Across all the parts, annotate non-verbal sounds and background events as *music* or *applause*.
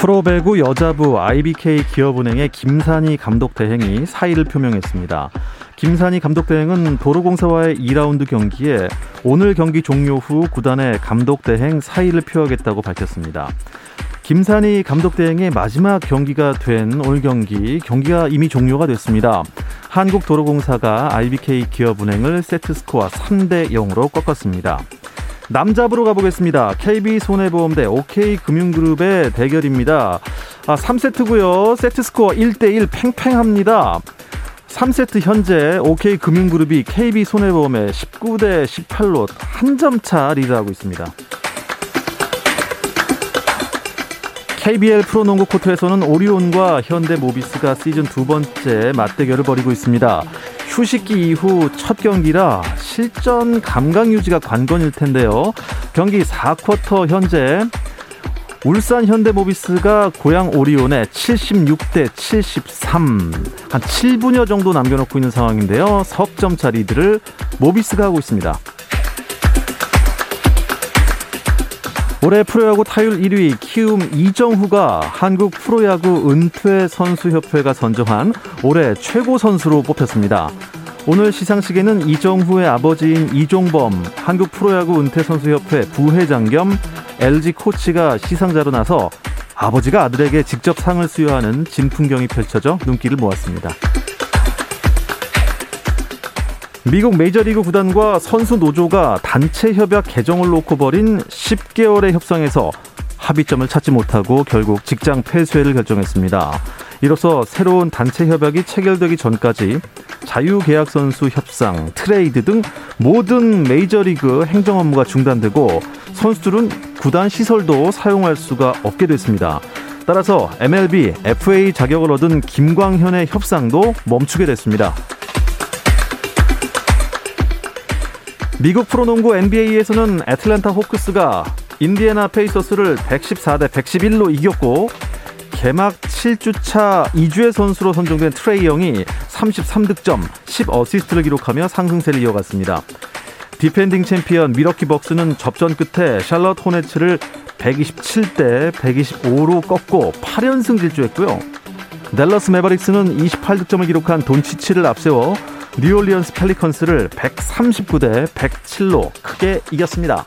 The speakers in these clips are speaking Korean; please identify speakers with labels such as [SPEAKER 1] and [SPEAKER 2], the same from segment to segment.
[SPEAKER 1] 프로배구 여자부 IBK 기업은행의 김산희 감독 대행이 사의를 표명했습니다. 김산희 감독 대행은 도로공사와의 2라운드 경기에 오늘 경기 종료 후 구단의 감독 대행 사의를 표하겠다고 밝혔습니다. 김산희 감독 대행의 마지막 경기가 된 오늘 경기 경기가 이미 종료가 됐습니다. 한국도로공사가 IBK 기업은행을 세트 스코어 3대 0으로 꺾었습니다. 남자부로 가보겠습니다. KB손해보험 대 OK금융그룹의 대결입니다. 아, 3세트고요. 세트 스코어 1대1 팽팽합니다. 3세트 현재 OK금융그룹이 KB손해보험에 19대 18로 한 점 차 리드하고 있습니다. KBL 프로농구 코트에서는 오리온과 현대모비스가 시즌 두 번째 맞대결을 벌이고 있습니다. 휴식기 이후 첫 경기라 실전 감각 유지가 관건일 텐데요. 경기 4쿼터 현재 울산 현대모비스가 고향 오리온에 76대 73, 한 7분여 정도 남겨놓고 있는 상황인데요. 석점차 리드를 모비스가 하고 있습니다. 올해 프로야구 타율 1위 키움 이정후가 한국 프로야구 은퇴 선수협회가 선정한 올해 최고 선수로 뽑혔습니다. 오늘 시상식에는 이정후의 아버지인 이종범 한국 프로야구 은퇴 선수협회 부회장 겸 LG 코치가 시상자로 나서 아버지가 아들에게 직접 상을 수여하는 진풍경이 펼쳐져 눈길을 모았습니다. 미국 메이저리그 구단과 선수 노조가 단체 협약 개정을 놓고 벌인 10개월의 협상에서 합의점을 찾지 못하고 결국 직장 폐쇄를 결정했습니다. 이로써 새로운 단체 협약이 체결되기 전까지 자유계약 선수 협상, 트레이드 등 모든 메이저리그 행정 업무가 중단되고 선수들은 구단 시설도 사용할 수가 없게 됐습니다. 따라서 MLB, FA 자격을 얻은 김광현의 협상도 멈추게 됐습니다. 미국 프로농구 NBA에서는 애틀랜타 호크스가 인디애나 페이서스를 114대 111로 이겼고 개막 7주차 이 주의 선수로 선정된 트레이 영이 33득점, 10어시스트를 기록하며 상승세를 이어갔습니다. 디펜딩 챔피언 밀워키 벅스는 접전 끝에 샬럿 호네츠를 127대 125로 꺾고 8연승 질주했고요. 댈러스 메버릭스는 28득점을 기록한 돈치치를 앞세워 뉴올리언스 펠리컨스를 139대 107로 크게 이겼습니다.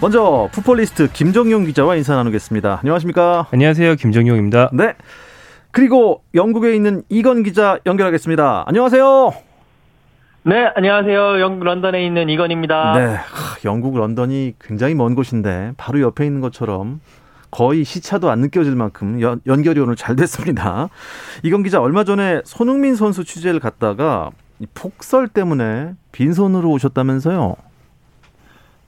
[SPEAKER 1] 먼저 풋볼리스트 김정용 기자와 인사 나누겠습니다. 안녕하십니까?
[SPEAKER 2] 안녕하세요. 김정용입니다.
[SPEAKER 1] 네. 그리고 영국에 있는 이건 기자 연결하겠습니다. 안녕하세요.
[SPEAKER 3] 네, 안녕하세요. 영국 런던에 있는 이건입니다.
[SPEAKER 1] 네. 하, 영국 런던이 굉장히 먼 곳인데 바로 옆에 있는 것처럼 거의 시차도 안 느껴질 만큼 연, 연결이 오늘 잘 됐습니다. 이건 기자 얼마 전에 손흥민 선수 취재를 갔다가 폭설 때문에 빈손으로 오셨다면서요?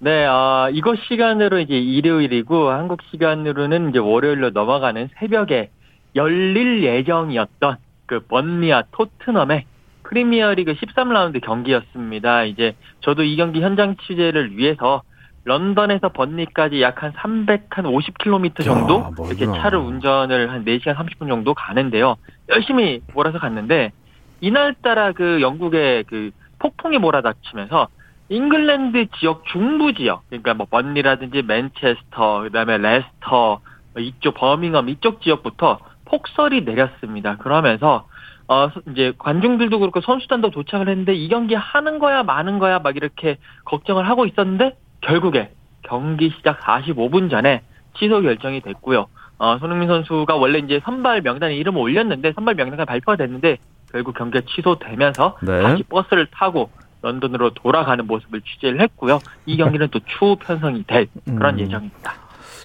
[SPEAKER 3] 네, 어, 이것 시간으로 이제 일요일이고 한국 시간으로는 이제 월요일로 넘어가는 새벽에 열릴 예정이었던 그 번리와 토트넘의 프리미어리그 13라운드 경기였습니다. 이제 저도 이 경기 현장 취재를 위해서 런던에서 번니까지 약 한 350km 정도
[SPEAKER 1] 야.
[SPEAKER 3] 이렇게 차를 운전을 한 4시간 30분 정도 가는데요. 열심히 몰아서 갔는데 이날따라 그 영국의 그 폭풍이 몰아닥치면서 잉글랜드 지역 중부 지역 그러니까 뭐 번니라든지 맨체스터 그다음에 레스터 뭐 이쪽 버밍엄 이쪽 지역부터 폭설이 내렸습니다. 그러면서 어 이제 관중들도 그렇고 선수단도 도착을 했는데 이 경기 하는 거야 마는 거야 막 이렇게 걱정을 하고 있었는데 결국에 경기 시작 45분 전에 취소 결정이 됐고요. 어, 손흥민 선수가 원래 이제 선발 명단에 이름을 올렸는데 선발 명단이 발표가 됐는데 결국 경기가 취소되면서
[SPEAKER 1] 네.
[SPEAKER 3] 다시 버스를 타고 런던으로 돌아가는 모습을 취재를 했고요. 이 경기는 또 추후 편성이 될 그런
[SPEAKER 1] 음.
[SPEAKER 3] 예정입니다.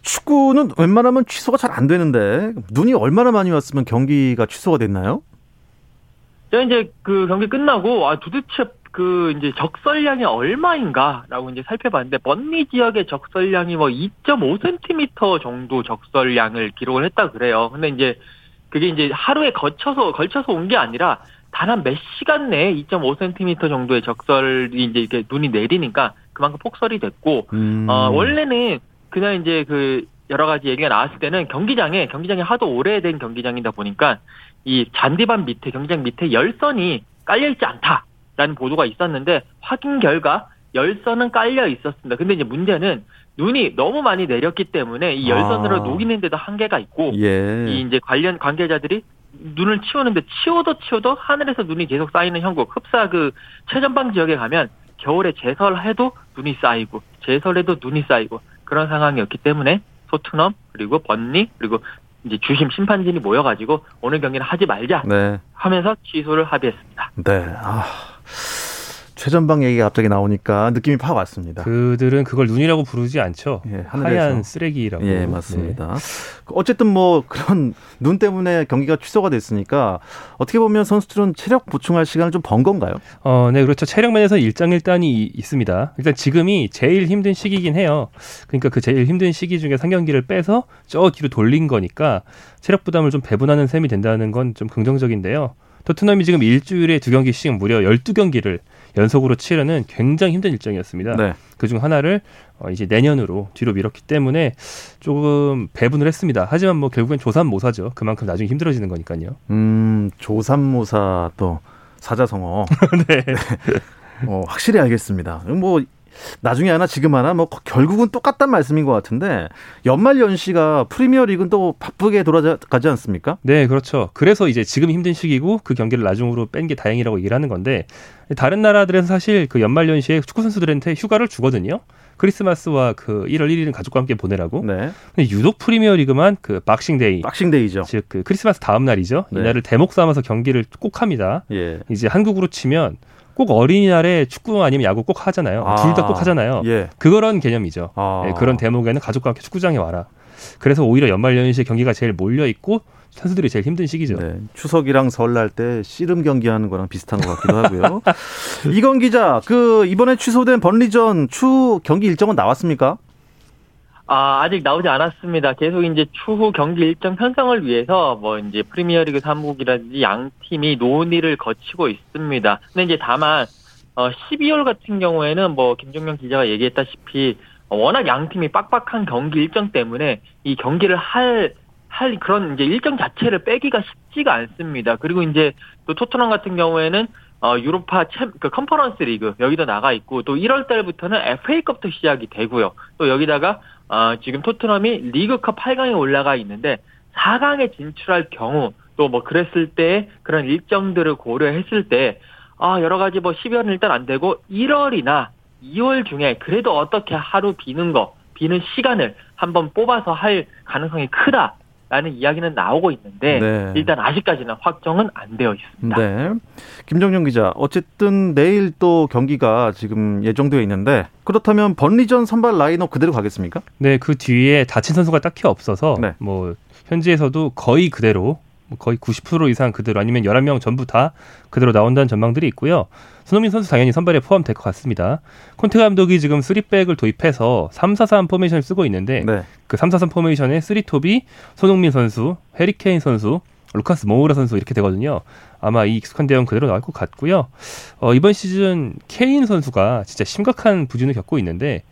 [SPEAKER 1] 축구는 웬만하면 취소가 잘 안 되는데 눈이 얼마나 많이 왔으면 경기가 취소가 됐나요?
[SPEAKER 3] 제가 이제 그 경기 끝나고 아 도대체 그 이제 적설량이 얼마인가라고 이제 살펴봤는데 번니 지역의 적설량이 뭐 2.5cm 정도 적설량을 기록을 했다 그래요. 근데 이제 그게 이제 하루에 거쳐서 걸쳐서 온 게 아니라 단 한 몇 시간 내에 2.5cm 정도의 적설이 이제 이렇게 눈이 내리니까 그만큼 폭설이 됐고
[SPEAKER 1] 음.
[SPEAKER 3] 어, 원래는 그냥 이제 그 여러 가지 얘기가 나왔을 때는 경기장에, 경기장이 하도 오래된 경기장이다 보니까 이 잔디밭 밑에, 경기장 밑에 열선이 깔려 있지 않다라는 보도가 있었는데 확인 결과 열선은 깔려 있었습니다. 근데 이제 문제는 눈이 너무 많이 내렸기 때문에 이 열선으로
[SPEAKER 1] 아.
[SPEAKER 3] 녹이는데도 한계가 있고
[SPEAKER 1] 예.
[SPEAKER 3] 이 이제 관련 관계자들이 눈을 치우는데 치워도 치워도 하늘에서 눈이 계속 쌓이는 형국 흡사 그 최전방 지역에 가면 겨울에 제설해도 눈이 쌓이고 제설해도 눈이 쌓이고 그런 상황이었기 때문에 토트넘 그리고 번니 그리고 이제 주심 심판진이 모여가지고 오늘 경기는 하지 말자
[SPEAKER 1] 네.
[SPEAKER 3] 하면서 취소를 합의했습니다.
[SPEAKER 1] 네. 아. 최전방 얘기가 갑자기 나오니까 느낌이 팍 왔습니다.
[SPEAKER 2] 그들은 그걸 눈이라고 부르지 않죠.
[SPEAKER 1] 예.
[SPEAKER 2] 하얀 쓰레기라고.
[SPEAKER 1] 예,
[SPEAKER 2] 네.
[SPEAKER 1] 맞습니다. 어쨌든 뭐 그런 눈 때문에 경기가 취소가 됐으니까 어떻게 보면 선수들은 체력 보충할 시간을 좀 번 건가요?
[SPEAKER 2] 어, 네, 그렇죠. 체력 면에서 일장일단이 이- 있습니다. 일단 지금이 제일 힘든 시기긴 해요. 그러니까 그 제일 힘든 시기 중에 상경기를 빼서 저 뒤로 돌린 거니까 체력 부담을 좀 배분하는 셈이 된다는 건 좀 긍정적인데요. 토트넘이 지금 일주일에 두 경기씩 무려 12경기를 연속으로 치르는 굉장히 힘든 일정이었습니다.
[SPEAKER 1] 네.
[SPEAKER 2] 그중 하나를 어, 이제 내년으로 뒤로 미뤘기 때문에 조금 배분을 했습니다. 하지만 뭐 결국엔 조삼모사죠. 그만큼 나중에 힘들어지는 거니까요.
[SPEAKER 1] 음, 조삼모사 또 사자성어. *laughs*
[SPEAKER 2] 네.
[SPEAKER 1] 어, 확실히 알겠습니다. 뭐 나중에 하나 지금 하나 뭐 결국은 똑같단 말씀인 것 같은데 연말 연시가 프리미어 리그는 또 바쁘게 돌아가지 않습니까?
[SPEAKER 2] 네, 그렇죠. 그래서 이제 지금 힘든 시기고 그 경기를 나중으로 뺀 게 다행이라고 얘기를 하는 건데 다른 나라들에서 사실 그 연말 연시에 축구 선수들한테 휴가를 주거든요. 크리스마스와 그 1월 1일은 가족과 함께 보내라고.
[SPEAKER 1] 네.
[SPEAKER 2] 근데 유독 프리미어 리그만 그 박싱데이
[SPEAKER 1] 박싱데이죠.
[SPEAKER 2] 즉 그 크리스마스 다음 날이죠.
[SPEAKER 1] 네.
[SPEAKER 2] 이날을 대목 삼아서 경기를 꼭 합니다.
[SPEAKER 1] 예.
[SPEAKER 2] 이제 한국으로 치면 꼭 어린이날에 축구 아니면 야구 꼭 하잖아요.
[SPEAKER 1] 아.
[SPEAKER 2] 둘다 꼭 하잖아요.
[SPEAKER 1] 예.
[SPEAKER 2] 그런 개념이죠.
[SPEAKER 1] 아.
[SPEAKER 2] 예, 그런 대목에는 가족과 함께 축구장에 와라. 그래서 오히려 연말 연시에 경기가 제일 몰려 있고 선수들이 제일 힘든 시기죠.
[SPEAKER 1] 네. 추석이랑 설날 때 씨름 경기하는 거랑 비슷한 것 같기도 하고요. *laughs* 이건 기자, 그 이번에 취소된 번리전 추 경기 일정은 나왔습니까?
[SPEAKER 3] 아, 아직 나오지 않았습니다. 계속 이제 추후 경기 일정 편성을 위해서 뭐 이제 프리미어리그 3국이라든지 양 팀이 논의를 거치고 있습니다. 근데 이제 다만 어 12월 같은 경우에는 뭐 김종현 기자가 얘기했다시피 어, 워낙 양 팀이 빡빡한 경기 일정 때문에 이 경기를 할 할 그런 이제 일정 자체를 빼기가 쉽지가 않습니다. 그리고 이제 또 토트넘 같은 경우에는 어, 유로파 챔, 그 컨퍼런스 리그 여기도 나가 있고 또 1월 달부터는 FA컵도 시작이 되고요. 또 여기다가 어, 지금 토트넘이 리그컵 8강에 올라가 있는데 4강에 진출할 경우 또 뭐 그랬을 때 그런 일정들을 고려했을 때 아, 여러 가지 뭐 12월은 일단 안 되고 1월이나 2월 중에 그래도 어떻게 하루 비는 거, 비는 시간을 한번 뽑아서 할 가능성이 크다. 라는 이야기는 나오고 있는데
[SPEAKER 1] 네.
[SPEAKER 3] 일단 아직까지는 확정은 안 되어 있습니다.
[SPEAKER 1] 네. 김정용 기자, 어쨌든 내일 또 경기가 지금 예정되어 있는데 그렇다면 번리전 선발 라인업 그대로 가겠습니까?
[SPEAKER 2] 네, 그 뒤에 다친 선수가 딱히 없어서
[SPEAKER 1] 네.
[SPEAKER 2] 뭐 현지에서도 거의 그대로 뭐 거의 90% 이상 그대로 아니면 11명 전부 다 그대로 나온다는 전망들이 있고요. 손흥민 선수 당연히 선발에 포함될 것 같습니다. 콘테 감독이 지금 3백을 도입해서 3-4-3 포메이션을 쓰고 있는데
[SPEAKER 1] 네.
[SPEAKER 2] 그3-4-3 포메이션의 3톱이 손흥민 선수, 해리케인 선수, 루카스 모우라 선수 이렇게 되거든요. 아마 이 익숙한 대형 그대로 나올 것 같고요. 어, 이번 시즌 케인 선수가 진짜 심각한 부진을 겪고 있는데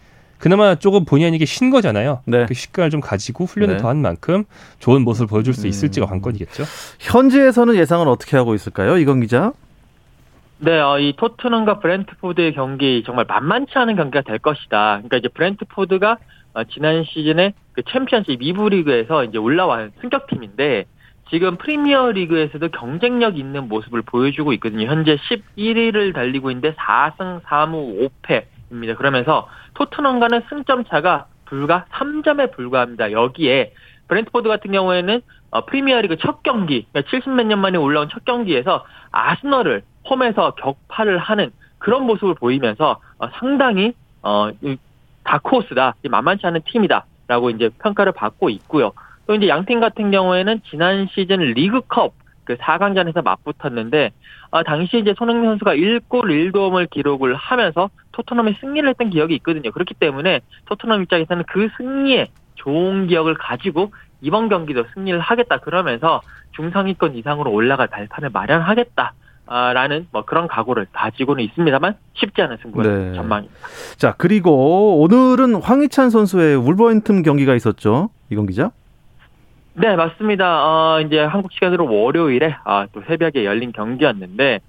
[SPEAKER 2] 그나마 조금 본의 아니게 쉰 거잖아요.
[SPEAKER 1] 네.
[SPEAKER 2] 그 식감을 좀 가지고 훈련을
[SPEAKER 1] 네.
[SPEAKER 2] 더한 만큼 좋은 모습을 보여줄 수
[SPEAKER 1] 음.
[SPEAKER 2] 있을지가 관건이겠죠.
[SPEAKER 1] 현지에서는 예상은 어떻게 하고 있을까요? 이건 기자.
[SPEAKER 3] 네, 어, 이 토트넘과 브렌트포드의 경기 정말 만만치 않은 경기가 될 것이다. 그러니까 이제 브렌트포드가 어, 지난 시즌에 그 챔피언십 2부 리그에서 이제 올라온 승격팀인데 지금 프리미어 리그에서도 경쟁력 있는 모습을 보여주고 있거든요. 현재 11위를 달리고 있는데 4승 3무 5패 입니다. 그러면서 토트넘과는 승점 차가 불과 3점에 불과합니다. 여기에 브렌트포드 같은 경우에는 어, 프리미어리그 첫 경기, 그러니까 70몇 년 만에 올라온 첫 경기에서 아스널을 홈에서 격파를 하는 그런 모습을 보이면서 어, 상당히 어, 이 다크호스다, 이 만만치 않은 팀이다라고 이제 평가를 받고 있고요. 또 이제 양팀 같은 경우에는 지난 시즌 리그컵 그 4강전에서 맞붙었는데 아, 당시 이제 손흥민 선수가 1골 1도움을 기록을 하면서 토트넘이 승리를 했던 기억이 있거든요. 그렇기 때문에 토트넘 입장에서는 그 승리에 좋은 기억을 가지고 이번 경기도 승리를 하겠다 그러면서 중상위권 이상으로 올라갈 발판을 마련하겠다. 아, 라는 뭐 그런 각오를 가지고는 있습니다만 쉽지 않은 승부가
[SPEAKER 1] 네.
[SPEAKER 3] 전망입니다.
[SPEAKER 1] 자, 그리고 오늘은 황희찬 선수의 울버햄튼 경기가 있었죠. 이건 기자.
[SPEAKER 3] 네, 맞습니다. 어, 이제 한국 시간으로 월요일에 아, 또 새벽에 열린 경기였는데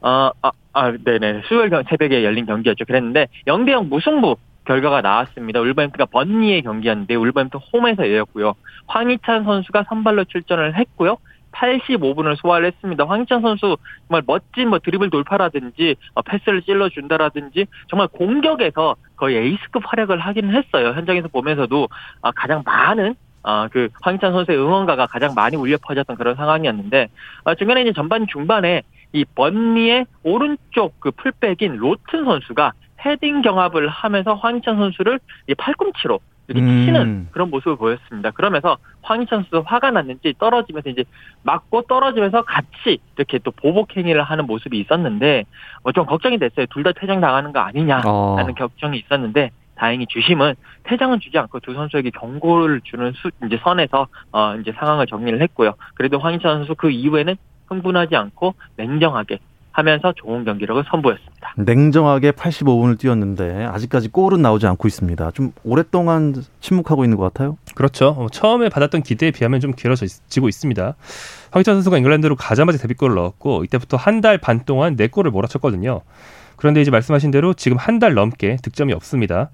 [SPEAKER 3] 어, 아, 아, 네네. 수요일 경- 새벽에 열린 경기였죠. 그랬는데 0대 0 무승부 결과가 나왔습니다. 울버햄튼과 번니의 경기였는데 울버햄튼 홈에서 열렸고요. 황희찬 선수가 선발로 출전을 했고요. 85분을 소화를 했습니다. 황희찬 선수 정말 멋진 뭐 드리블 돌파라든지 어, 패스를 찔러준다라든지 정말 공격에서 거의 에이스급 활약을 하긴 했어요. 현장에서 보면서도 아, 가장 많은 아, 그 황희찬 선수의 응원가가 가장 많이 울려 퍼졌던 그런 상황이었는데 아, 중간에 이제 전반 중반에 이 번니의 오른쪽 그 풀백인 로튼 선수가 헤딩 경합을 하면서 황희찬 선수를 이 팔꿈치로 이렇게
[SPEAKER 1] 음.
[SPEAKER 3] 치는 그런 모습을 보였습니다. 그러면서 황희찬 선수 화가 났는지 떨어지면서 이제 맞고 떨어지면서 같이 이렇게 또 보복 행위를 하는 모습이 있었는데 어, 좀 걱정이 됐어요. 둘 다 퇴장 당하는 거 아니냐라는
[SPEAKER 1] 어.
[SPEAKER 3] 걱정이 있었는데 다행히 주심은 퇴장은 주지 않고 두 선수에게 경고를 주는 수 이제 선에서 어 이제 상황을 정리를 했고요. 그래도 황희찬 선수 그 이후에는 흥분하지 않고 냉정하게 하면서 좋은 경기력을 선보였습니다.
[SPEAKER 1] 냉정하게 85분을 뛰었는데 아직까지 골은 나오지 않고 있습니다. 좀 오랫동안 침묵하고 있는 것 같아요.
[SPEAKER 2] 그렇죠. 어, 처음에 받았던 기대에 비하면 좀 길어지고 있습니다. 황희찬 선수가 잉글랜드로 가자마자 데뷔골을 넣었고 이때부터 한 달 반 동안 네 골을 몰아쳤거든요. 그런데 이제 말씀하신 대로 지금 한 달 넘게 득점이 없습니다.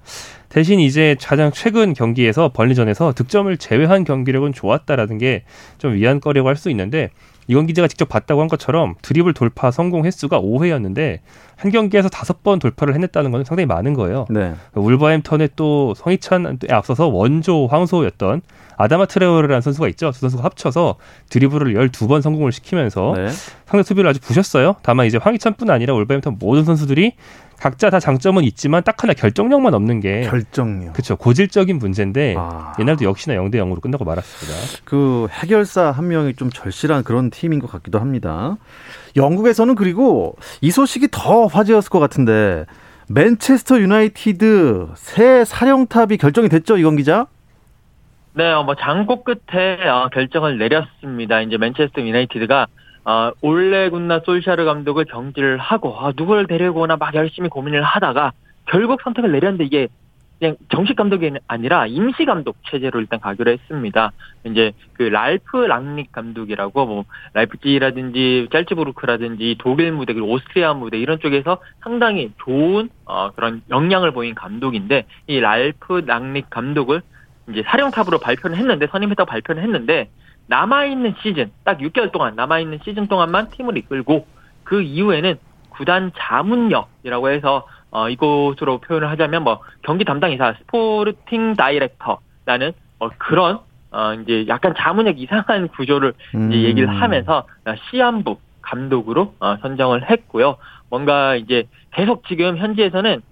[SPEAKER 2] 대신 이제 가장 최근 경기에서 벌리전에서 득점을 제외한 경기력은 좋았다라는 게 좀 위안거리라고 할 수 있는데 이건 기자가 직접 봤다고 한 것처럼 드리블 돌파 성공 횟수가 5회였는데 한 경기에서 다섯 번 돌파를 해냈다는 건 상당히 많은 거예요.
[SPEAKER 1] 네.
[SPEAKER 2] 울버햄턴의 또 성희찬에 앞서서 원조 황소였던 아다마 트레오르라는 선수가 있죠. 두 선수가 합쳐서 드리블을 12번 성공을 시키면서
[SPEAKER 1] 네.
[SPEAKER 2] 상대 수비를 아주 부셨어요. 다만 이제 황희찬뿐 아니라 울버햄턴 모든 선수들이 각자 다 장점은 있지만 딱 하나 결정력만 없는 게
[SPEAKER 1] 결정력.
[SPEAKER 2] 그렇죠. 고질적인 문제인데
[SPEAKER 1] 아.
[SPEAKER 2] 옛날도 역시나 0대 0으로 끝나고 말았습니다.
[SPEAKER 1] 그 해결사 한 명이 좀 절실한 그런 팀인 것 같기도 합니다. 영국에서는 그리고 이 소식이 더 화제였을 것 같은데 맨체스터 유나이티드 새 사령탑이 결정이 됐죠, 이건 기자?
[SPEAKER 3] 네, 어, 뭐 장고 끝에 어, 결정을 내렸습니다. 이제 맨체스터 유나이티드가 어, 올레 군나 솔샤르 감독을 경질을 하고 아, 누구를 데리고 오나 막 열심히 고민을 하다가 결국 선택을 내렸는데 이게 그냥 정식 감독이 아니라 임시 감독 체제로 일단 가기로 했습니다. 이제 그 랄프 랑닉 감독이라고 뭐 라이프치라든지 짤츠부르크라든지 독일 무대 그리고 오스트리아 무대 이런 쪽에서 상당히 좋은 어, 그런 역량을 보인 감독인데 이 랄프 랑닉 감독을 이제 사령탑으로 발표를 했는데 선임했다고 발표를 했는데 남아있는 시즌 딱 6개월 동안 남아있는 시즌 동안만 팀을 이끌고 그 이후에는 구단 자문역이라고 해서 어, 이곳으로 표현을 하자면 뭐 경기 담당이사 스포르팅 다이렉터라는 어, 그런 어, 이제 약간 자문역 이상한 구조를
[SPEAKER 1] 음.
[SPEAKER 3] 이제 얘기를 하면서 시안부 감독으로 어, 선정을 했고요. 뭔가 이제 계속 지금 현지에서는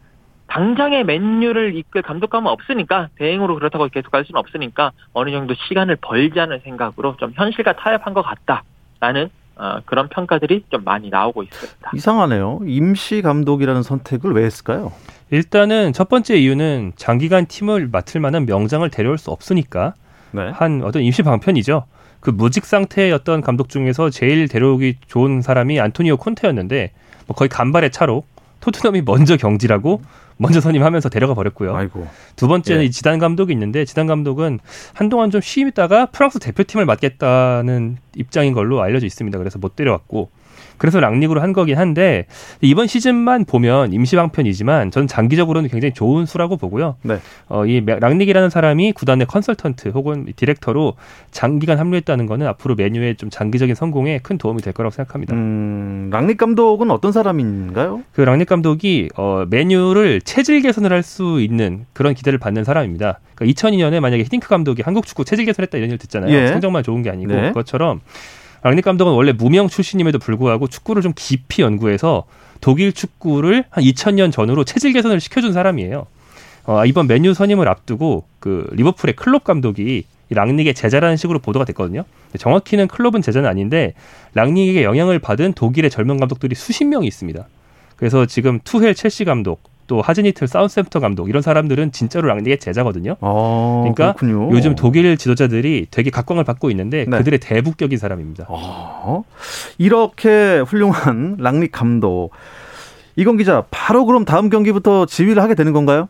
[SPEAKER 3] 당장의 맨유를 이끌 감독감은 없으니까 대행으로 그렇다고 계속 갈 수는 없으니까 어느 정도 시간을 벌자는 생각으로 좀 현실과 타협한 것 같다라는 어, 그런 평가들이 좀 많이 나오고 있습니다.
[SPEAKER 1] 이상하네요. 임시 감독이라는 선택을 왜 했을까요?
[SPEAKER 2] 일단은 첫 번째 이유는 장기간 팀을 맡을 만한 명장을 데려올 수 없으니까
[SPEAKER 1] 네.
[SPEAKER 2] 한 어떤 임시 방편이죠. 그 무직 상태였던 감독 중에서 제일 데려오기 좋은 사람이 안토니오 콘테였는데 뭐 거의 간발의 차로 토트넘이 먼저 경질하고 먼저 선임하면서 데려가 버렸고요.
[SPEAKER 1] 아이고.
[SPEAKER 2] 두 번째는
[SPEAKER 1] 예.
[SPEAKER 2] 이 지단 감독이 있는데 지단 감독은 한동안 좀 쉬다가 프랑스 대표팀을 맡겠다는 입장인 걸로 알려져 있습니다. 그래서 못 데려왔고 그래서 랑릭으로 한 거긴 한데 이번 시즌만 보면 임시방편이지만 저는 장기적으로는 굉장히 좋은 수라고 보고요.
[SPEAKER 1] 네.
[SPEAKER 2] 어, 이 랑릭이라는 사람이 구단의 컨설턴트 혹은 디렉터로 장기간 합류했다는 거는 앞으로 메뉴의 좀 장기적인 성공에 큰 도움이 될 거라고 생각합니다.
[SPEAKER 1] 음, 랑릭 감독은 어떤 사람인가요?
[SPEAKER 2] 그 랑릭 감독이 어, 메뉴를 체질 개선을 할 수 있는 그런 기대를 받는 사람입니다. 그러니까 2002년에 만약에 히딩크 감독이 한국 축구 체질 개선했다 이런 일 듣잖아요.
[SPEAKER 1] 예.
[SPEAKER 2] 성적만 좋은 게 아니고
[SPEAKER 1] 네.
[SPEAKER 2] 그것처럼 랑닉 감독은 원래 무명 출신임에도 불구하고 축구를 좀 깊이 연구해서 독일 축구를 한 2000년 전후로 체질 개선을 시켜준 사람이에요. 어, 이번 맨유 선임을 앞두고 그 리버풀의 클롭 감독이 이 랑닉의 제자라는 식으로 보도가 됐거든요. 정확히는 클롭은 제자는 아닌데 랑닉에게 영향을 받은 독일의 젊은 감독들이 수십 명이 있습니다. 그래서 지금 투헬 첼시 감독, 또 하젠휘틀 사우스햄프턴 감독 이런 사람들은 진짜로 랑닉의 제자거든요.
[SPEAKER 1] 어,
[SPEAKER 2] 그러니까
[SPEAKER 1] 그렇군요.
[SPEAKER 2] 요즘 독일 지도자들이 되게 각광을 받고 있는데
[SPEAKER 1] 네.
[SPEAKER 2] 그들의 대부적인 사람입니다.
[SPEAKER 1] 어, 이렇게 훌륭한 랑릭 감독. 이건 기자, 바로 그럼 다음 경기부터 지휘를 하게 되는 건가요?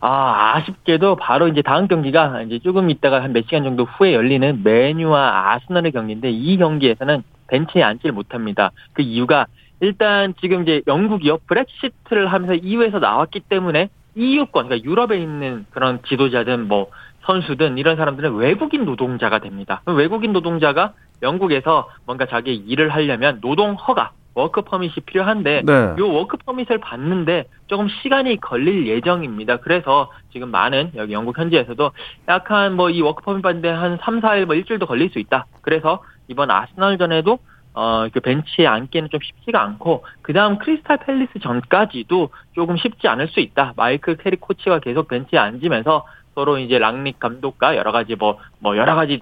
[SPEAKER 3] 아, 아쉽게도 바로 이제 다음 경기가 이제 조금 있다가 한 몇 시간 정도 후에 열리는 메뉴와 아스널의 경기인데 이 경기에서는 벤치에 앉지를 못합니다. 그 이유가 일단 지금 이제 영국이요 브렉시트를 하면서 EU에서 나왔기 때문에 EU권 그러니까 유럽에 있는 그런 지도자든 뭐 선수든 이런 사람들은 외국인 노동자가 됩니다. 외국인 노동자가 영국에서 뭔가 자기 일을 하려면 노동 허가 work permit이 필요한데
[SPEAKER 1] 네.
[SPEAKER 3] 요 워크 퍼밋을 받는데 조금 시간이 걸릴 예정입니다. 그래서 지금 많은 여기 영국 현지에서도 약간 뭐 이 work permit 받는데 한 3, 4일 뭐 일주일도 걸릴 수 있다. 그래서 이번 아스널전에도 어, 그 벤치에 앉기는 좀 쉽지가 않고, 그 다음 크리스탈 팰리스 전까지도 조금 쉽지 않을 수 있다. 마이클 캐릭 코치가 계속 벤치에 앉으면서 서로 이제 랑닉 감독과 여러 가지 뭐, 뭐 여러 가지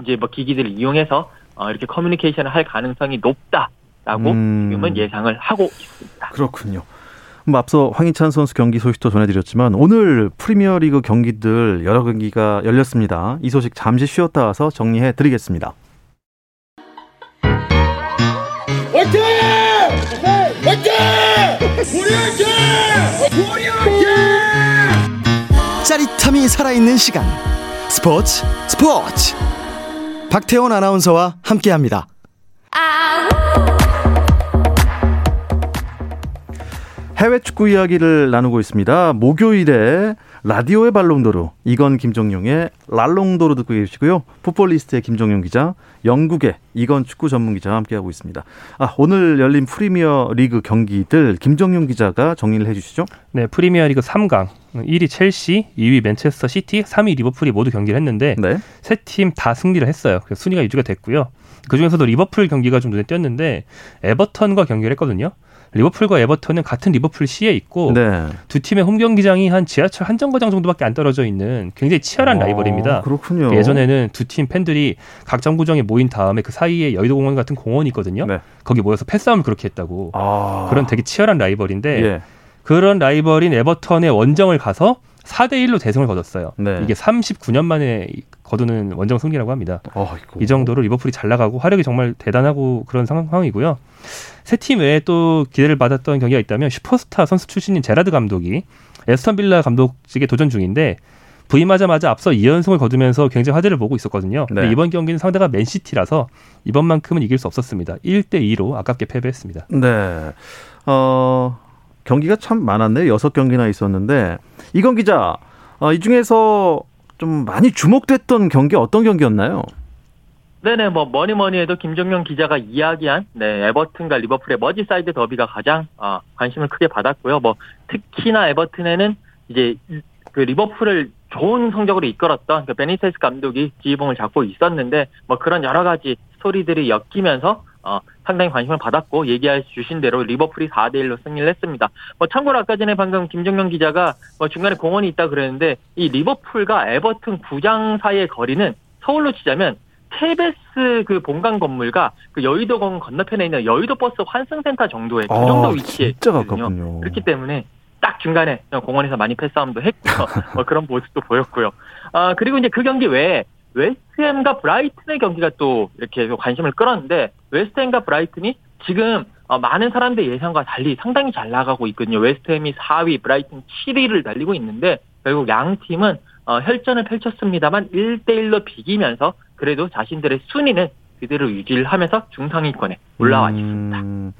[SPEAKER 3] 이제 뭐 기기들을 이용해서 어, 이렇게 커뮤니케이션을 할 가능성이 높다라고
[SPEAKER 1] 음.
[SPEAKER 3] 지금은 예상을 하고 있습니다.
[SPEAKER 1] 그렇군요. 뭐 앞서 황희찬 선수 경기 소식도 전해드렸지만 오늘 프리미어리그 경기들 여러 경기가 열렸습니다. 이 소식 잠시 쉬었다 와서 정리해 드리겠습니다.
[SPEAKER 4] 짜릿함이 살아있는 시간 스포츠 스포츠 박태원 아나운서와 함께 합니다.
[SPEAKER 1] 해외 축구 이야기를 나누고 있습니다. 목요일에 라디오의 발롱도르 이건 김정용의 랄롱도르 듣고 계시고요. 풋볼리스트의 김정용 기자, 영국의 이건 축구 전문 기자와 함께하고 있습니다. 아, 오늘 열린 프리미어 리그 경기들 김정용 기자가 정리를 해주시죠.
[SPEAKER 2] 네, 프리미어 리그 3강 1위 첼시, 2위 맨체스터 시티, 3위 리버풀이 모두 경기를 했는데
[SPEAKER 1] 네.
[SPEAKER 2] 세팀 다 승리를 했어요. 그래서 순위가 유지가 됐고요. 그 중에서도 리버풀 경기가 좀 눈에 띄었는데 에버턴과 경기를 했거든요. 리버풀과 에버턴은 같은 리버풀 시에 있고
[SPEAKER 1] 네.
[SPEAKER 2] 두 팀의 홈 경기장이 한 지하철 한 정거장 정도밖에 안 떨어져 있는 굉장히 치열한
[SPEAKER 1] 아,
[SPEAKER 2] 라이벌입니다.
[SPEAKER 1] 그렇군요.
[SPEAKER 2] 예전에는 두 팀 팬들이 각자 구장에 모인 다음에 그 사이에 여의도 공원 같은 공원이 있거든요.
[SPEAKER 1] 네.
[SPEAKER 2] 거기 모여서 패싸움을 그렇게 했다고.
[SPEAKER 1] 아.
[SPEAKER 2] 그런 되게 치열한 라이벌인데
[SPEAKER 1] 예.
[SPEAKER 2] 그런 라이벌인 에버턴의 원정을 가서 4대 1로 대승을 거뒀어요.
[SPEAKER 1] 네.
[SPEAKER 2] 이게 39년 만에 거두는 원정 승리라고 합니다.
[SPEAKER 1] 어이구.
[SPEAKER 2] 이 정도로 리버풀이 잘 나가고 화력이 정말 대단하고 그런 상황이고요. 세 팀 외에 또 기대를 받았던 경기가 있다면 슈퍼스타 선수 출신인 제라드 감독이 애스턴 빌라 감독직에 도전 중인데 부임하자마자 앞서 2연승을 거두면서 굉장히 화제를 모으고 있었거든요.
[SPEAKER 1] 네.
[SPEAKER 2] 이번 경기는 상대가 맨시티라서 이번만큼은 이길 수 없었습니다. 1대 2로 아깝게 패배했습니다.
[SPEAKER 1] 네. 어, 경기가 참 많았네요. 여섯 경기나 있었는데 이건 기자, 어, 이 중에서 좀 많이 주목됐던 경기 어떤 경기였나요?
[SPEAKER 3] 네네, 뭐, 뭐니 뭐니 해도 김정용 기자가 이야기한, 네, 에버튼과 리버풀의 머지사이드 더비가 가장, 아, 관심을 크게 받았고요. 뭐, 특히나 에버튼에는 이제, 그 리버풀을 좋은 성적으로 이끌었던 그 베니테스 감독이 지휘봉을 잡고 있었는데, 뭐 그런 여러 가지 스토리들이 엮이면서, 어, 상당히 관심을 받았고, 얘기해 주신 대로 리버풀이 4대 1로 승리를 했습니다. 뭐, 참고로 아까 전에 방금 김정명 기자가 뭐 중간에 공원이 있다 그랬는데, 이 리버풀과 에버튼 구장 사이의 거리는 서울로 치자면 KBS 그 본관 건물과 그 여의도 공원 건너편에 있는 여의도 버스 환승센터 정도의 그 정도 위치에
[SPEAKER 1] 아, 진짜
[SPEAKER 3] 있거든요.
[SPEAKER 1] 가깝군요.
[SPEAKER 3] 그렇기 때문에 딱 중간에 공원에서 많이 패싸움도 했고요. *laughs* 뭐 그런 모습도 보였고요. 아 그리고 이제 그 경기 외에 웨스트햄과 브라이튼의 경기가 또 이렇게 관심을 끌었는데 웨스트햄과 브라이튼이 지금 어, 많은 사람들의 예상과 달리 상당히 잘 나가고 있거든요. 웨스트햄이 4위, 브라이튼 7위를 달리고 있는데 결국 양 팀은 어, 혈전을 펼쳤습니다만 1대1로 비기면서 그래도 자신들의 순위는 그대로 유지를 하면서 중상위권에 올라와 있습니다.
[SPEAKER 1] 음,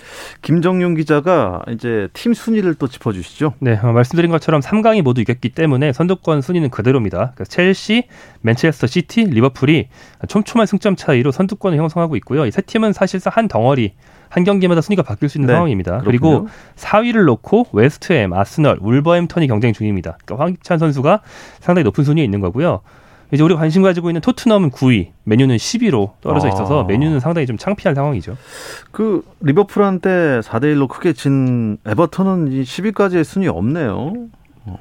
[SPEAKER 1] 김정용 기자가 이제 팀 순위를 또 짚어주시죠.
[SPEAKER 2] 네, 어, 말씀드린 것처럼 3강이 모두 이겼기 때문에 선두권 순위는 그대로입니다. 그러니까 첼시, 맨체스터 시티, 리버풀이 촘촘한 승점 차이로 선두권을 형성하고 있고요. 이 세 팀은 사실상 한 덩어리, 한 경기마다 순위가 바뀔 수 있는
[SPEAKER 1] 네,
[SPEAKER 2] 상황입니다.
[SPEAKER 1] 그렇군요.
[SPEAKER 2] 그리고 4위를 놓고 웨스트햄, 아스널, 울버햄턴이 경쟁 중입니다. 그러니까 황희찬 선수가 상당히 높은 순위에 있는 거고요. 이제 우리가 관심 가지고 있는 토트넘은 9위, 맨유는 10위로 떨어져 있어서
[SPEAKER 1] 아.
[SPEAKER 2] 맨유는 상당히 좀 창피한 상황이죠.
[SPEAKER 1] 그 리버풀한테 4대 1로 크게 진 에버턴은 이 10위까지의 순위에 없네요. 어.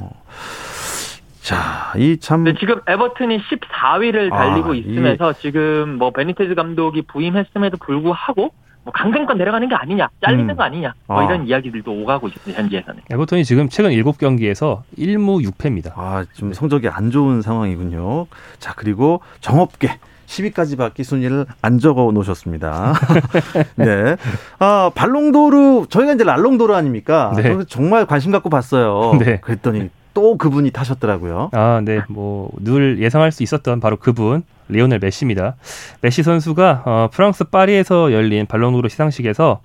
[SPEAKER 1] 자, 이 참
[SPEAKER 3] 네, 지금 에버튼이 14위를 달리고
[SPEAKER 1] 아,
[SPEAKER 3] 있으면서 지금 뭐 베니테즈 감독이 부임했음에도 불구하고 뭐 강등권 내려가는 게 아니냐, 잘리는
[SPEAKER 1] 음.
[SPEAKER 3] 거 아니냐, 뭐
[SPEAKER 1] 아.
[SPEAKER 3] 이런 이야기들도 오가고 있습니다 현지에서는.
[SPEAKER 2] 에버턴이 지금 최근 7경기에서 1무 6패입니다.
[SPEAKER 1] 아, 좀 성적이 안 좋은 상황이군요. 자, 그리고 정업계 10위까지 받기 순위를 안 적어 놓으셨습니다. *laughs* 네. 아, 발롱도르, 저희가 이제 랄롱도르 아닙니까?
[SPEAKER 2] 네.
[SPEAKER 1] 정말 관심 갖고 봤어요.
[SPEAKER 2] 네.
[SPEAKER 1] 그랬더니 또 그분이 타셨더라고요.
[SPEAKER 2] 아, 네. 뭐 늘 예상할 수 있었던 바로 그분 리오넬 메시입니다. 메시 선수가 어, 프랑스 파리에서 열린 발롱도르 시상식에서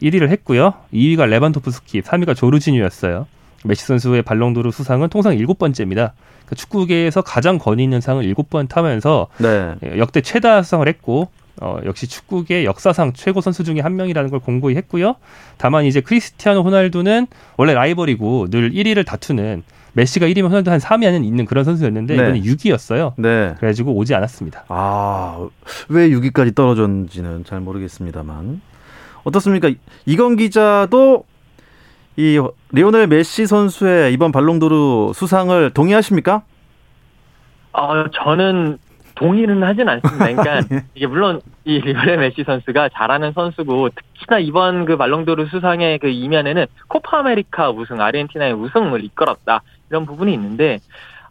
[SPEAKER 2] 1위를 했고요. 2위가 레반도프스키, 3위가 조르지뉴였어요. 메시 선수의 발롱도르 수상은 통상 7번째입니다. 그러니까 축구계에서 가장 권위 있는 상을 7번 타면서
[SPEAKER 1] 네.
[SPEAKER 2] 예, 역대 최다 수상을 했고 어, 역시 축구계 역사상 최고 선수 중에 한 명이라는 걸 공고히 했고요. 다만 이제 크리스티아노 호날두는 원래 라이벌이고 늘 1위를 다투는 메시가 1위면 호날두 한 3위 안에 있는 그런 선수였는데
[SPEAKER 1] 네.
[SPEAKER 2] 이번에 6위였어요.
[SPEAKER 1] 네.
[SPEAKER 2] 그래가지고 오지 않았습니다.
[SPEAKER 1] 아, 왜 6위까지 떨어졌는지는 잘 모르겠습니다만. 어떻습니까? 이건 기자도 이 리오넬 메시 선수의 이번 발롱도르 수상을 동의하십니까?
[SPEAKER 3] 어, 저는 동의는 하진 않습니다. *laughs* 그러니까
[SPEAKER 1] 예.
[SPEAKER 3] 이게 물론 이 리오넬 메시 선수가 잘하는 선수고 특히나 이번 그 발롱도르 수상의 그 이면에는 코파 아메리카 우승, 아르헨티나의 우승을 이끌었다 이런 부분이 있는데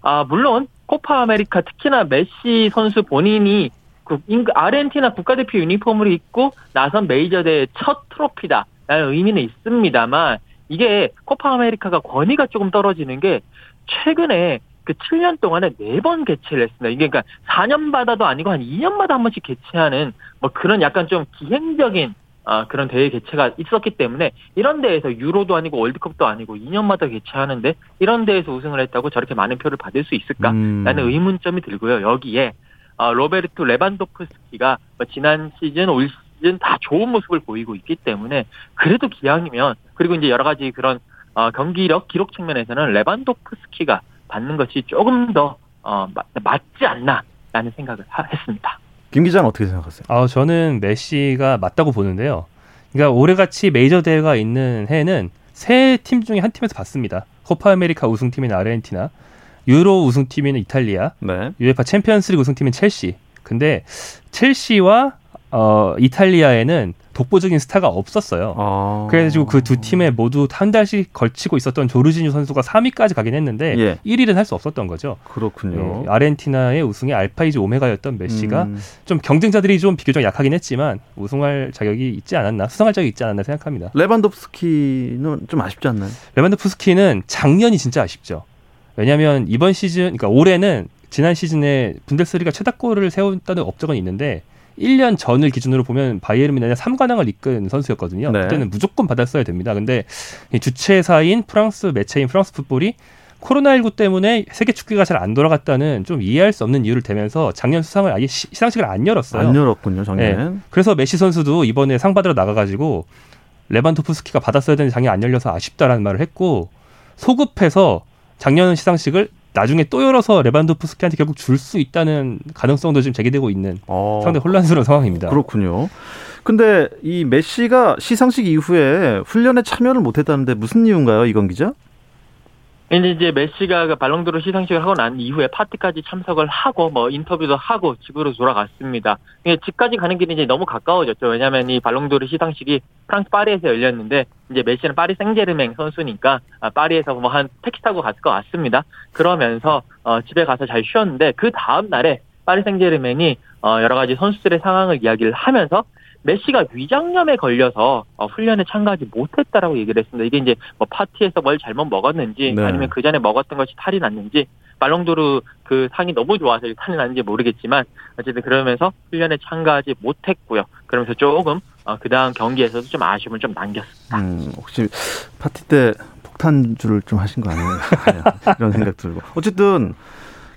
[SPEAKER 3] 아 물론 코파 아메리카 특히나 메시 선수 본인이 그 잉- 아르헨티나 국가대표 유니폼을 입고 나선 메이저 대회 첫 트로피다라는 의미는 있습니다만 이게 코파 아메리카가 권위가 조금 떨어지는 게 최근에 그 7년 동안에 네번 개최를 했습니다. 이게 그러니까 4년마다도 아니고 한 2년마다 한 번씩 개최하는 뭐 그런 약간 좀 기행적인 아, 그런 대회 개최가 있었기 때문에 이런 대회에서 유로도 아니고 월드컵도 아니고 2년마다 개최하는데 이런 대회에서 우승을 했다고 저렇게 많은 표를 받을 수 있을까라는
[SPEAKER 1] 음.
[SPEAKER 3] 의문점이 들고요. 여기에 어, 로베르토 레반도프스키가 뭐 지난 시즌 올 시즌 다 좋은 모습을 보이고 있기 때문에 그래도 기왕이면 그리고 이제 여러 가지 그런 어, 경기력 기록 측면에서는 레반도프스키가 받는 것이 조금 더 어, 맞, 맞지 않나라는 생각을 하- 했습니다.
[SPEAKER 1] 김 기자는 어떻게 생각하세요?
[SPEAKER 2] 아, 저는 메시가 맞다고 보는데요. 그러니까 올해같이 메이저 대회가 있는 해는 세 팀 중에 한 팀에서 받습니다. 코파 아메리카 우승팀인 아르헨티나, 유로 우승팀인 이탈리아,
[SPEAKER 1] 네.
[SPEAKER 2] 유에파 챔피언스리그 우승팀인 첼시. 근데 첼시와 어, 이탈리아에는 독보적인 스타가 없었어요.
[SPEAKER 1] 아.
[SPEAKER 2] 그래가지고 그 두 팀에 모두 한 달씩 걸치고 있었던 조르지뉴 선수가 3위까지 가긴 했는데
[SPEAKER 1] 예.
[SPEAKER 2] 1위는 할 수 없었던 거죠.
[SPEAKER 1] 그렇군요.
[SPEAKER 2] 예, 아르헨티나의 우승에 알파이즈 오메가였던 메시가
[SPEAKER 1] 음.
[SPEAKER 2] 좀 경쟁자들이 좀 비교적 약하긴 했지만 우승할 자격이 있지 않았나 수상할 자격이 있지 않았나 생각합니다.
[SPEAKER 1] 레반도프스키는 좀 아쉽지 않나요?
[SPEAKER 2] 레반도프스키는 작년이 진짜 아쉽죠. 왜냐하면 이번 시즌, 그러니까 올해는 지난 시즌에 분데스리가 최다골을 세웠다는 업적은 있는데 1년 전을 기준으로 보면 바이에른 뮌헨의 3관왕을 이끈 선수였거든요.
[SPEAKER 1] 네.
[SPEAKER 2] 그때는 무조건 받았어야 됩니다. 근데 이 주최사인 프랑스 매체인 프랑스 풋볼이 코로나19 때문에 세계 축구가 잘 안 돌아갔다는 좀 이해할 수 없는 이유를 대면서 작년 수상을 아예 시- 시상식을 안 열었어요.
[SPEAKER 1] 안 열었군요, 작년엔.
[SPEAKER 2] 그래서 메시 선수도 이번에 상 받으러 나가가지고 레반토프스키가 받았어야 되는 장이 안 열려서 아쉽다라는 말을 했고 소급해서 작년 시상식을 나중에 또 열어서 레반도프스키한테 결국 줄 수 있다는 가능성도 지금 제기되고 있는
[SPEAKER 1] 어,
[SPEAKER 2] 상당히 혼란스러운 상황입니다.
[SPEAKER 1] 그렇군요. 근데 이 메시가 시상식 이후에 훈련에 참여를 못했다는데 무슨 이유인가요, 이건 기자?
[SPEAKER 3] 근데 이제 메시가 그 발롱도르 시상식을 하고 난 이후에 파티까지 참석을 하고 뭐 인터뷰도 하고 집으로 돌아갔습니다. 예, 집까지 가는 길이 이제 너무 가까워졌죠. 왜냐하면 이 발롱도르 시상식이 프랑스 파리에서 열렸는데 이제 메시는 파리 생제르맹 선수니까 아, 파리에서 뭐 한 택시 타고 갔을 것 같습니다. 그러면서 어, 집에 가서 잘 쉬었는데 그 다음 날에 파리 생제르맹이 어, 여러 가지 선수들의 상황을 이야기를 하면서 메시가 위장염에 걸려서 어, 훈련에 참가하지 못했다라고 얘기를 했습니다. 이게 이제 뭐 파티에서 뭘 잘못 먹었는지
[SPEAKER 1] 네.
[SPEAKER 3] 아니면 그 전에 먹었던 것이 탈이 났는지 말롱도르 그 상이 너무 좋아서 탈이 났는지 모르겠지만 어쨌든 그러면서 훈련에 참가하지 못했고요. 그러면서 조금 어, 그 다음 경기에서도 좀 아쉬움을 좀 남겼습니다.
[SPEAKER 1] 음, 혹시 파티 때 폭탄주를 좀 하신 거 아니에요? *laughs* 이런 생각 들고. 어쨌든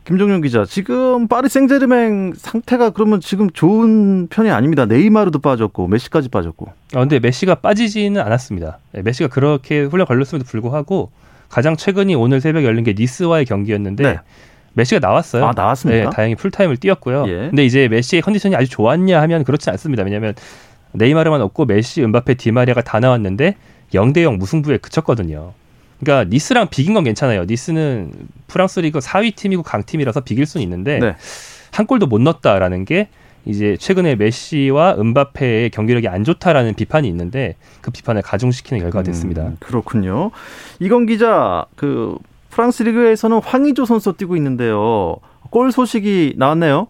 [SPEAKER 1] 김종윤 기자, 지금 파리 생제르맹 상태가 그러면 지금 좋은 편이 아닙니다. 네이마르도 빠졌고 메시까지 빠졌고.
[SPEAKER 2] 아, 근데 메시가 빠지지는 않았습니다. 네, 메시가 그렇게 훈련 걸렸음에도 불구하고 가장 최근이 오늘 새벽에 열린 게 니스와의 경기였는데
[SPEAKER 1] 네.
[SPEAKER 2] 메시가 나왔어요.
[SPEAKER 1] 아, 나왔습니까?
[SPEAKER 2] 네, 다행히 풀타임을 뛰었고요.
[SPEAKER 1] 예.
[SPEAKER 2] 근데 이제 메시의 컨디션이 아주 좋았냐 하면 그렇지 않습니다. 왜냐하면 네이마르만 없고 메시, 음바페, 디마리아가 다 나왔는데 0대0 무승부에 그쳤거든요. 그러니까 니스랑 비긴 건 괜찮아요. 니스는 프랑스 리그 4위 팀이고 강팀이라서 비길 수는 있는데
[SPEAKER 1] 네.
[SPEAKER 2] 한 골도 못 넣었다라는 게 이제 최근에 메시와 음바페의 경기력이 안 좋다라는 비판이 있는데 그 비판을 가중시키는 결과가 됐습니다.
[SPEAKER 1] 음, 그렇군요. 이건 기자, 그 프랑스 리그에서는 황의조 선수 뛰고 있는데요. 골 소식이 나왔네요.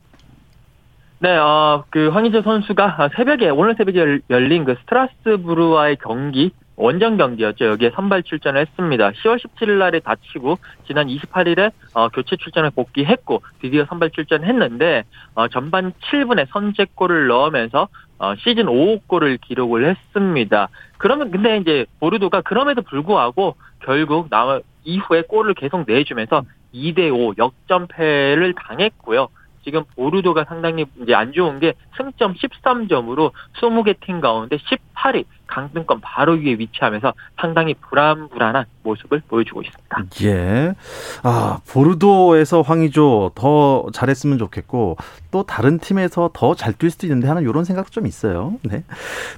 [SPEAKER 3] 네, 어, 그 황희조 선수가 새벽에 오늘 새벽에 열- 열린 그 스트라스부르와의 경기 원정 경기였죠. 여기에 선발 출전을 했습니다. 10월 17일 날에 다치고 지난 28일에 어, 교체 출전을 복귀했고 드디어 선발 출전했는데 어, 전반 7분에 선제골을 넣으면서 어, 시즌 5호 골을 기록을 했습니다. 그러면 근데 이제 보르도가 그럼에도 불구하고 결국 나 이후에 골을 계속 내주면서 2대5 역전패를 당했고요. 지금 보르도가 상당히 이제 안 좋은 게 승점 13점으로 20개 팀 가운데 18위 강등권 바로 위에 위치하면서 상당히 불안불안한 모습을 보여주고 있습니다.
[SPEAKER 1] 예. 아, 보르도에서 황의조 더 잘했으면 좋겠고 또 다른 팀에서 더 잘 뛸 수도 있는데 하는 이런 생각도 좀 있어요. 네.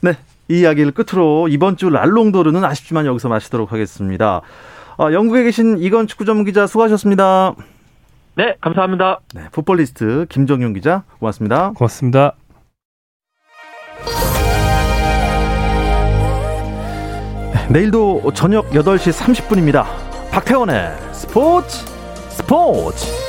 [SPEAKER 1] 네. 이 이야기를 끝으로 이번 주 랄롱도르는 아쉽지만 여기서 마치도록 하겠습니다. 아, 영국에 계신 이건 축구 전문 기자 수고하셨습니다.
[SPEAKER 3] 네, 감사합니다.
[SPEAKER 1] 네, 풋볼리스트 김정윤 기자 고맙습니다.
[SPEAKER 2] 고맙습니다.
[SPEAKER 1] 내일도 저녁 8시 30분입니다. 박태원의 스포츠 스포츠